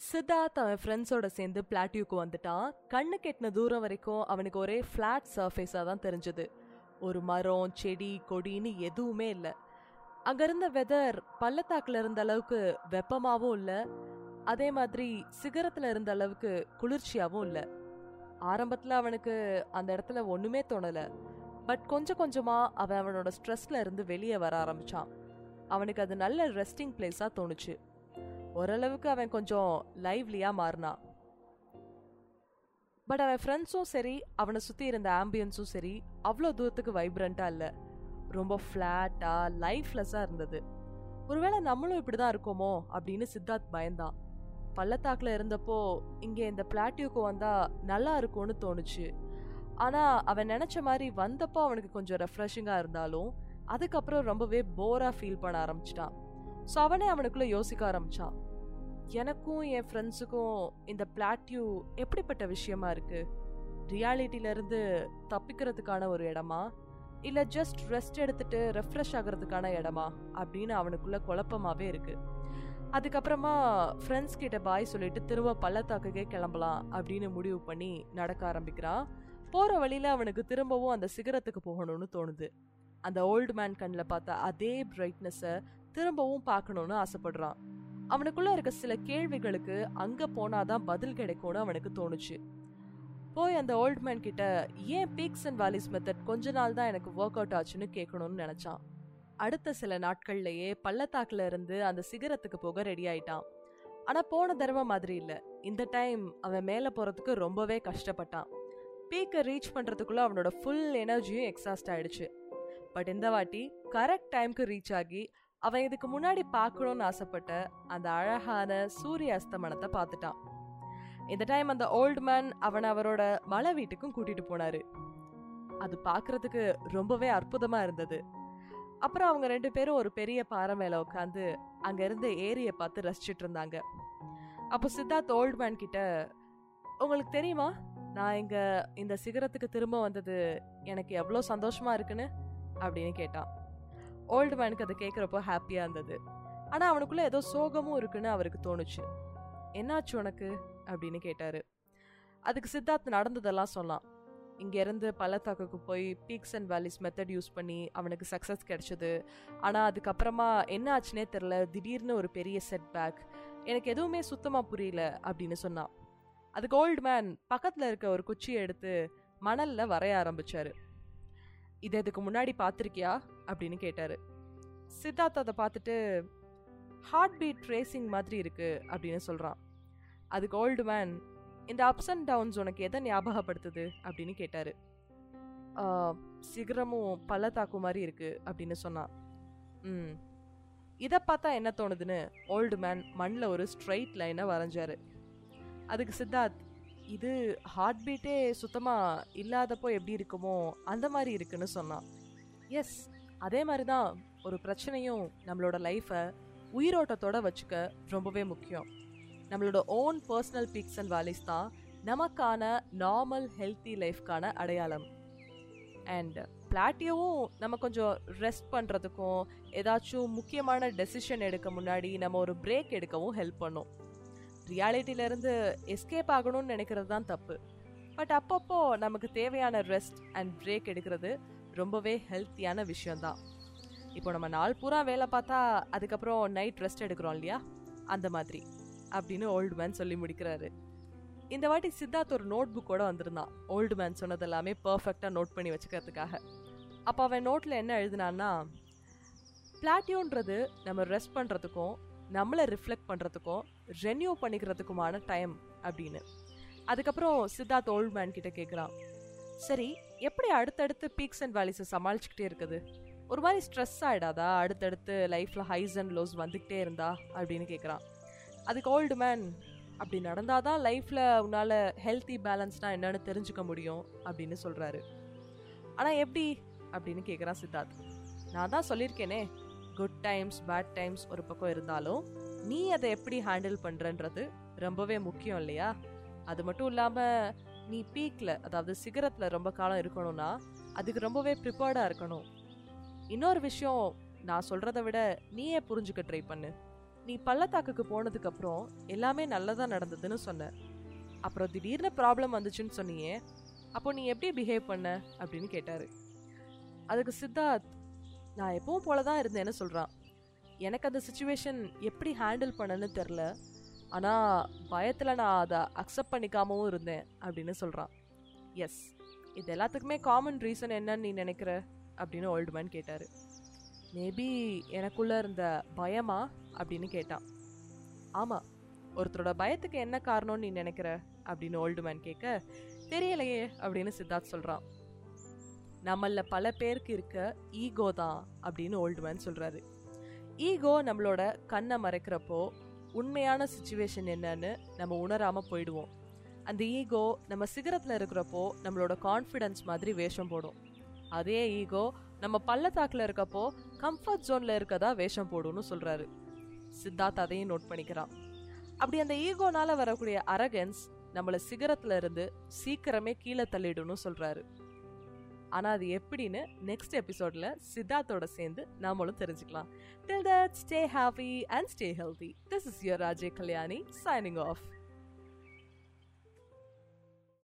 சித்தார்த் அவன் ஃப்ரெண்ட்ஸோட சேர்ந்து பிளாட்டியூக்கு வந்துட்டான். கண்ணு கெட்டின தூரம் வரைக்கும் அவனுக்கு ஒரே ஃப்ளாட் சர்ஃபேஸாக தான் தெரிஞ்சது. ஒரு மரம் செடி கொடின்னு எதுவுமே இல்லை. அங்கே இருந்த வெதர் பள்ளத்தாக்குல இருந்த அளவுக்கு வெப்பமாகவும் இல்லை. அதே மாதிரி சிகரத்தில் இருந்த அளவுக்கு குளிர்ச்சியாகவும் இல்லை. ஆரம்பத்தில் அவனுக்கு அந்த இடத்துல ஒன்றுமே தோணலை. பட் கொஞ்சம் கொஞ்சமாக அவன் அவனோட ஸ்ட்ரெஸ்ல இருந்து வெளியே வர ஆரம்பிச்சான். அவனுக்கு அது நல்ல ரெஸ்டிங் பிளேஸாக தோணுச்சு. ஓரளவுக்கு அவன் கொஞ்சம் லைவ்லியாக மாறினான் பட் அவன் ஃப்ரெண்ட்ஸும் சரி அவனை சுற்றி இருந்த ஆம்பியன்ஸும் சரி அவ்வளோ தூரத்துக்கு வைப்ரண்ட்டாக இல்லை. ரொம்ப ஃப்ளாட்டாக லைஃப்லெஸ்ஸாக இருந்தது. ஒருவேளை நம்மளும் இப்படி தான் இருக்கோமோ அப்படின்னு சித்தார்த் பயந்தான். பள்ளத்தாக்கில் இருந்தப்போ இங்கே இந்த பிளாட்டியூக்கு வந்தால் நல்லா இருக்கும்னு தோணுச்சு. ஆனால் அவன் நினச்ச மாதிரி வந்தப்போ அவனுக்கு கொஞ்சம் ரெஃப்ரெஷிங்காக இருந்தாலும் அதுக்கப்புறம் ரொம்பவே போராக ஃபீல் பண்ண ஆரம்பிச்சிட்டான். ஸோ அவனே அவனுக்குள்ளே யோசிக்க ஆரம்பித்தான் எனக்கும் என் ஃப்ரெண்ட்ஸுக்கும் இந்த பிளாட்யூ எப்படிப்பட்ட விஷயமா இருக்கு? ரியாலிட்டியிலேருந்து தப்பிக்கிறதுக்கான ஒரு இடமா? இல்லை ஜஸ்ட் ரெஸ்ட் எடுத்துட்டு ரெஃப்ரெஷ் ஆகிறதுக்கான இடமா? அப்படின்னு அவனுக்குள்ள குழப்பமாவே இருக்கு. அதுக்கப்புறமா ஃப்ரெண்ட்ஸ் கிட்ட பாய் சொல்லிட்டு திரும்ப பள்ளத்தாக்குக்கே கிளம்பலாம் அப்படின்னு முடிவு பண்ணி நடக்க ஆரம்பிக்கிறான். போகிற வழியில் அவனுக்கு திரும்பவும் அந்த சிகரத்துக்கு போகணும்னு தோணுது. அந்த ஓல்டு மேன் கண்ணில் பார்த்த அதே பிரைட்னஸை திரும்பவும் பார்க்கணுன்னு ஆசைப்படுறான். அவனுக்குள்ள இருக்க சில கேள்விகளுக்கு அங்க போனாதான் பதில் கிடைக்கும்னு அவனுக்கு தோணுச்சு. போய் அந்த ஓல்ட் மேன் கிட்ட ஏன் பீக்ஸ் அண்ட் வேலிஸ் மெத்தட் கொஞ்ச நாள் தான் எனக்கு ஒர்க் அவுட் ஆச்சுன்னு கேட்கணும்னு நினைச்சான். அடுத்த சில நாட்கள்லயே பள்ளத்தாக்குல இருந்து அந்த சிகரத்துக்கு போக ரெடி ஆயிட்டான். ஆனா போன தடவை மாதிரி இல்ல. இந்த டைம் அவன் மேல போறதுக்கு ரொம்பவே கஷ்டப்பட்டான். பீக்கை ரீச் பண்றதுக்குள்ள அவனோட ஃபுல் எனர்ஜியும் எக்ஸாஸ்ட் ஆயிடுச்சு. பட் இந்த வாட்டி கரெக்ட் டைம்க்கு ரீச் ஆகி அவன் இதுக்கு முன்னாடி பார்க்கணும்னு ஆசைப்பட்ட அந்த அழகான சூரிய அஸ்தமனத்தை பார்த்துட்டான். இந்த டைம் அந்த ஓல்டு மேன் அவனை அவரோட மலை வீட்டுக்கும் கூட்டிட்டு போனாரு. அது பார்க்கறதுக்கு ரொம்பவே அற்புதமா இருந்தது. அப்புறம் அவங்க ரெண்டு பேரும் ஒரு பெரிய பாறை மேல உட்காந்து அங்க இருந்த பார்த்து ரசிச்சிட்டு இருந்தாங்க. அப்போ சித்தார்த் ஓல்டு மேன் கிட்ட உங்களுக்கு தெரியுமா? நான் இங்க இந்த சிகரத்துக்கு திரும்ப வந்தது எனக்கு எவ்வளோ சந்தோஷமா இருக்குன்னு? அப்படின்னு கேட்டான். ஓல்டு மேனுக்கு அதை கேட்குறப்போ ஹாப்பியாக இருந்தது. ஆனால் அவனுக்குள்ளே ஏதோ சோகமும் இருக்குன்னு அவருக்கு தோணுச்சு. என்னாச்சு உனக்கு? அப்படின்னு கேட்டார். அதுக்கு சித்தார்த் நடந்ததெல்லாம் சொன்னான் இங்கேருந்து பள்ளத்தாக்குக்கு போய் peaks and valleys method use பண்ணி அவனுக்கு சக்ஸஸ் கிடச்சிது. ஆனால் அதுக்கப்புறமா என்ன ஆச்சுனே தெரில திடீர்னு ஒரு பெரிய செட் பேக் எனக்கு எதுவுமே சுத்தமாக புரியல அப்படின்னு சொன்னான். அதுக்கு ஓல்டு மேன் பக்கத்தில் இருக்க ஒரு குச்சியை எடுத்து மணலில் வரைய ஆரம்பித்தார் இதை இதுக்கு முன்னாடி பார்த்துருக்கியா அப்படின்னு கேட்டார். சித்தார்த் அதை பார்த்துட்டு ஹார்ட் பீட் ட்ரேசிங் மாதிரி இருக்குது அப்படின்னு சொல்கிறான் அதுக்கு ஓல்டு மேன் இந்த அப்ஸ் அண்ட் டவுன்ஸ் உனக்கு எதை ஞாபகப்படுத்துது? அப்படின்னு கேட்டார். சிகரமும் பள்ளத்தாக்கு மாதிரி இருக்குது அப்படின்னு சொன்னான். ம் இதை பார்த்தா என்ன தோணுதுன்னு? ஓல்டு மேன் மண்ணில் ஒரு ஸ்ட்ரைட் லைனை வரைஞ்சார். அதுக்கு சித்தார்த் இது ஹார்ட் பீட்டே சுத்தமாக இல்லாதப்போ எப்படி இருக்குமோ அந்த மாதிரி இருக்குன்னு சொன்னான். எஸ் அதே மாதிரி தான் ஒரு பிரச்சனையும் நம்மளோட லைஃப்பை உயிரோட்டத்தோட வச்சுக்க ரொம்பவே முக்கியம். நம்மளோட own personal peaks and valleys தான் நமக்கான நார்மல் ஹெல்த்தி லைஃப்க்கான அடையாளம். அண்ட் பிளாட்டியவும் நம்ம கொஞ்சம் ரெஸ்ட் பண்ணுறதுக்கும் ஏதாச்சும் முக்கியமான டெசிஷன் எடுக்க முன்னாடி நம்ம ஒரு பிரேக் எடுக்கவும் ஹெல்ப் பண்ணும். ரியாலிட்டியிலேருந்து எஸ்கேப் ஆகணும்னு நினைக்கிறது தான் தப்பு. பட் அப்பப்போ நமக்கு தேவையான ரெஸ்ட் அண்ட் பிரேக் எடுக்கிறது ரொம்பவே ஹெல்த்தியான விஷயம்தான். இப்போ நம்ம நாள் பூரா வேலை பார்த்தா அதுக்கப்புறம் நைட் ரெஸ்ட் எடுக்கிறோம் இல்லையா? அந்த மாதிரி அப்படின்னு ஓல்டு மேன் சொல்லி முடிக்கிறாரு. இந்த வாட்டி சித்தார்த் ஒரு நோட் புக்கோட வந்திருந்தான். ஓல்டு மேன் சொன்னது எல்லாமே பர்ஃபெக்டாக நோட் பண்ணி வச்சுக்கிறதுக்காக. அப்போ அவன் நோட்டில் என்ன எழுதினான்னா பிளாட்டியோன்றது நம்ம ரெஸ்ட் பண்ணுறதுக்கும் நம்மளை ரிஃப்ளெக்ட் பண்ணுறதுக்கும் ரெனியூ பண்ணிக்கிறதுக்குமான டைம் அப்படின்னு. அதுக்கப்புறம் சித்தார்த் ஓல்ட் மேன் கிட்ட கேட்குறான் சரி எப்படி அடுத்தடுத்து பீக்ஸ் அண்ட் வேலிஸை சமாளிச்சுக்கிட்டே இருக்குது? ஒரு மாதிரி ஸ்ட்ரெஸ் ஆகிடாதா அடுத்தடுத்து லைஃப்பில் ஹைஸ் அண்ட் லோஸ் வந்துக்கிட்டே இருந்தா? அப்படின்னு கேட்குறான் அதுக்கு ஓல்டு மேன் அப்படி நடந்தால் தான் லைஃப்பில் உன்னால் ஹெல்த்தி பேலன்ஸ்னால் என்னென்னு தெரிஞ்சுக்க முடியும் அப்படின்னு சொல்கிறாரு ஆனால் எப்படி? அப்படின்னு கேட்குறான் சித்தார்த். நான் தான் சொல்லியிருக்கேனே குட் டைம்ஸ் பேட் டைம்ஸ் ஒரு பக்கம் இருந்தாலும் நீ அதை எப்படி ஹேண்டில் பண்ணுறன்றது ரொம்பவே முக்கியம் இல்லையா? அது மட்டும் இல்லாமல் நீ பீக்கில் அதாவது சிகரத்தில் ரொம்ப காலம் இருக்கணும்னா அதுக்கு ரொம்பவே ப்ரிப்பேர்டாக இருக்கணும். இன்னொரு விஷயம் நான் சொல்கிறத விட நீயே புரிஞ்சுக்க ட்ரை பண்ணு. நீ பள்ளத்தாக்குக்கு போனதுக்கப்புறம் எல்லாமே நல்லதாக நடந்ததுன்னு சொன்ன. அப்புறம் திடீர்னு ப்ராப்ளம் வந்துச்சுன்னு சொன்னியே அப்போ நீ எப்படி பிஹேவ் பண்ண? அப்படின்னு கேட்டார். அதுக்கு சித்தார்த் நான் எப்பவும் போல தான் இருந்தேன்னு சொல்கிறான் எனக்கு அந்த சுச்சுவேஷன் எப்படி ஹேண்டில் பண்ணன்னு தெரில ஆனால் பயத்தில் நான் அதை அக்செப்ட் பண்ணிக்காமவும் இருந்தேன் அப்படின்னு சொல்கிறான் எஸ் இது எல்லாத்துக்குமே காமன் ரீசன் என்னன்னு நீ நினைக்கிற? அப்படின்னு ஓல்டு மேன் கேட்டார். மேபி எனக்குள்ளே இருந்த பயமா? அப்படின்னு கேட்டான். ஆமாம் ஒருத்தரோட பயத்துக்கு என்ன காரணம்னு நீ நினைக்கிற? அப்படின்னு ஓல்டு மேன் கேட்க தெரியலையே அப்படின்னு சித்தார்த் சொல்கிறான் நம்மள பல பேருக்கு இருக்க ஈகோ தான் அப்படின்னு ஓல்டுமேன் சொல்கிறாரு ஈகோ நம்மளோட கண்ணை மறைக்கிறப்போ உண்மையான சுச்சுவேஷன் என்னன்னு நம்ம உணராம போயிடுவோம். அந்த ஈகோ நம்ம சிகரத்தில் இருக்கிறப்போ நம்மளோட கான்ஃபிடன்ஸ் மாதிரி வேஷம் போடும். அதே ஈகோ நம்ம பள்ளத்தாக்கில் இருக்கப்போ கம்ஃபர்ட் ஜோனில் இருக்கதா வேஷம் போடும்னு சொல்கிறாரு சித்தார்த் அதையும் நோட் பண்ணிக்கிறான். அப்படி அந்த ஈகோனால வரக்கூடிய அரகன்ஸ் நம்மளை சிகரத்துல இருந்து சீக்கிரமே கீழே தள்ளிடும்னு சொல்றாரு. ஆனா அது எப்படின்னு நெக்ஸ்ட் எபிசோட்ல சித்தார்த்தோட சேர்ந்து நாமளும் தெரிஞ்சுக்கலாம். Till that stay happy and stay healthy this is your Raje Kalyani signing off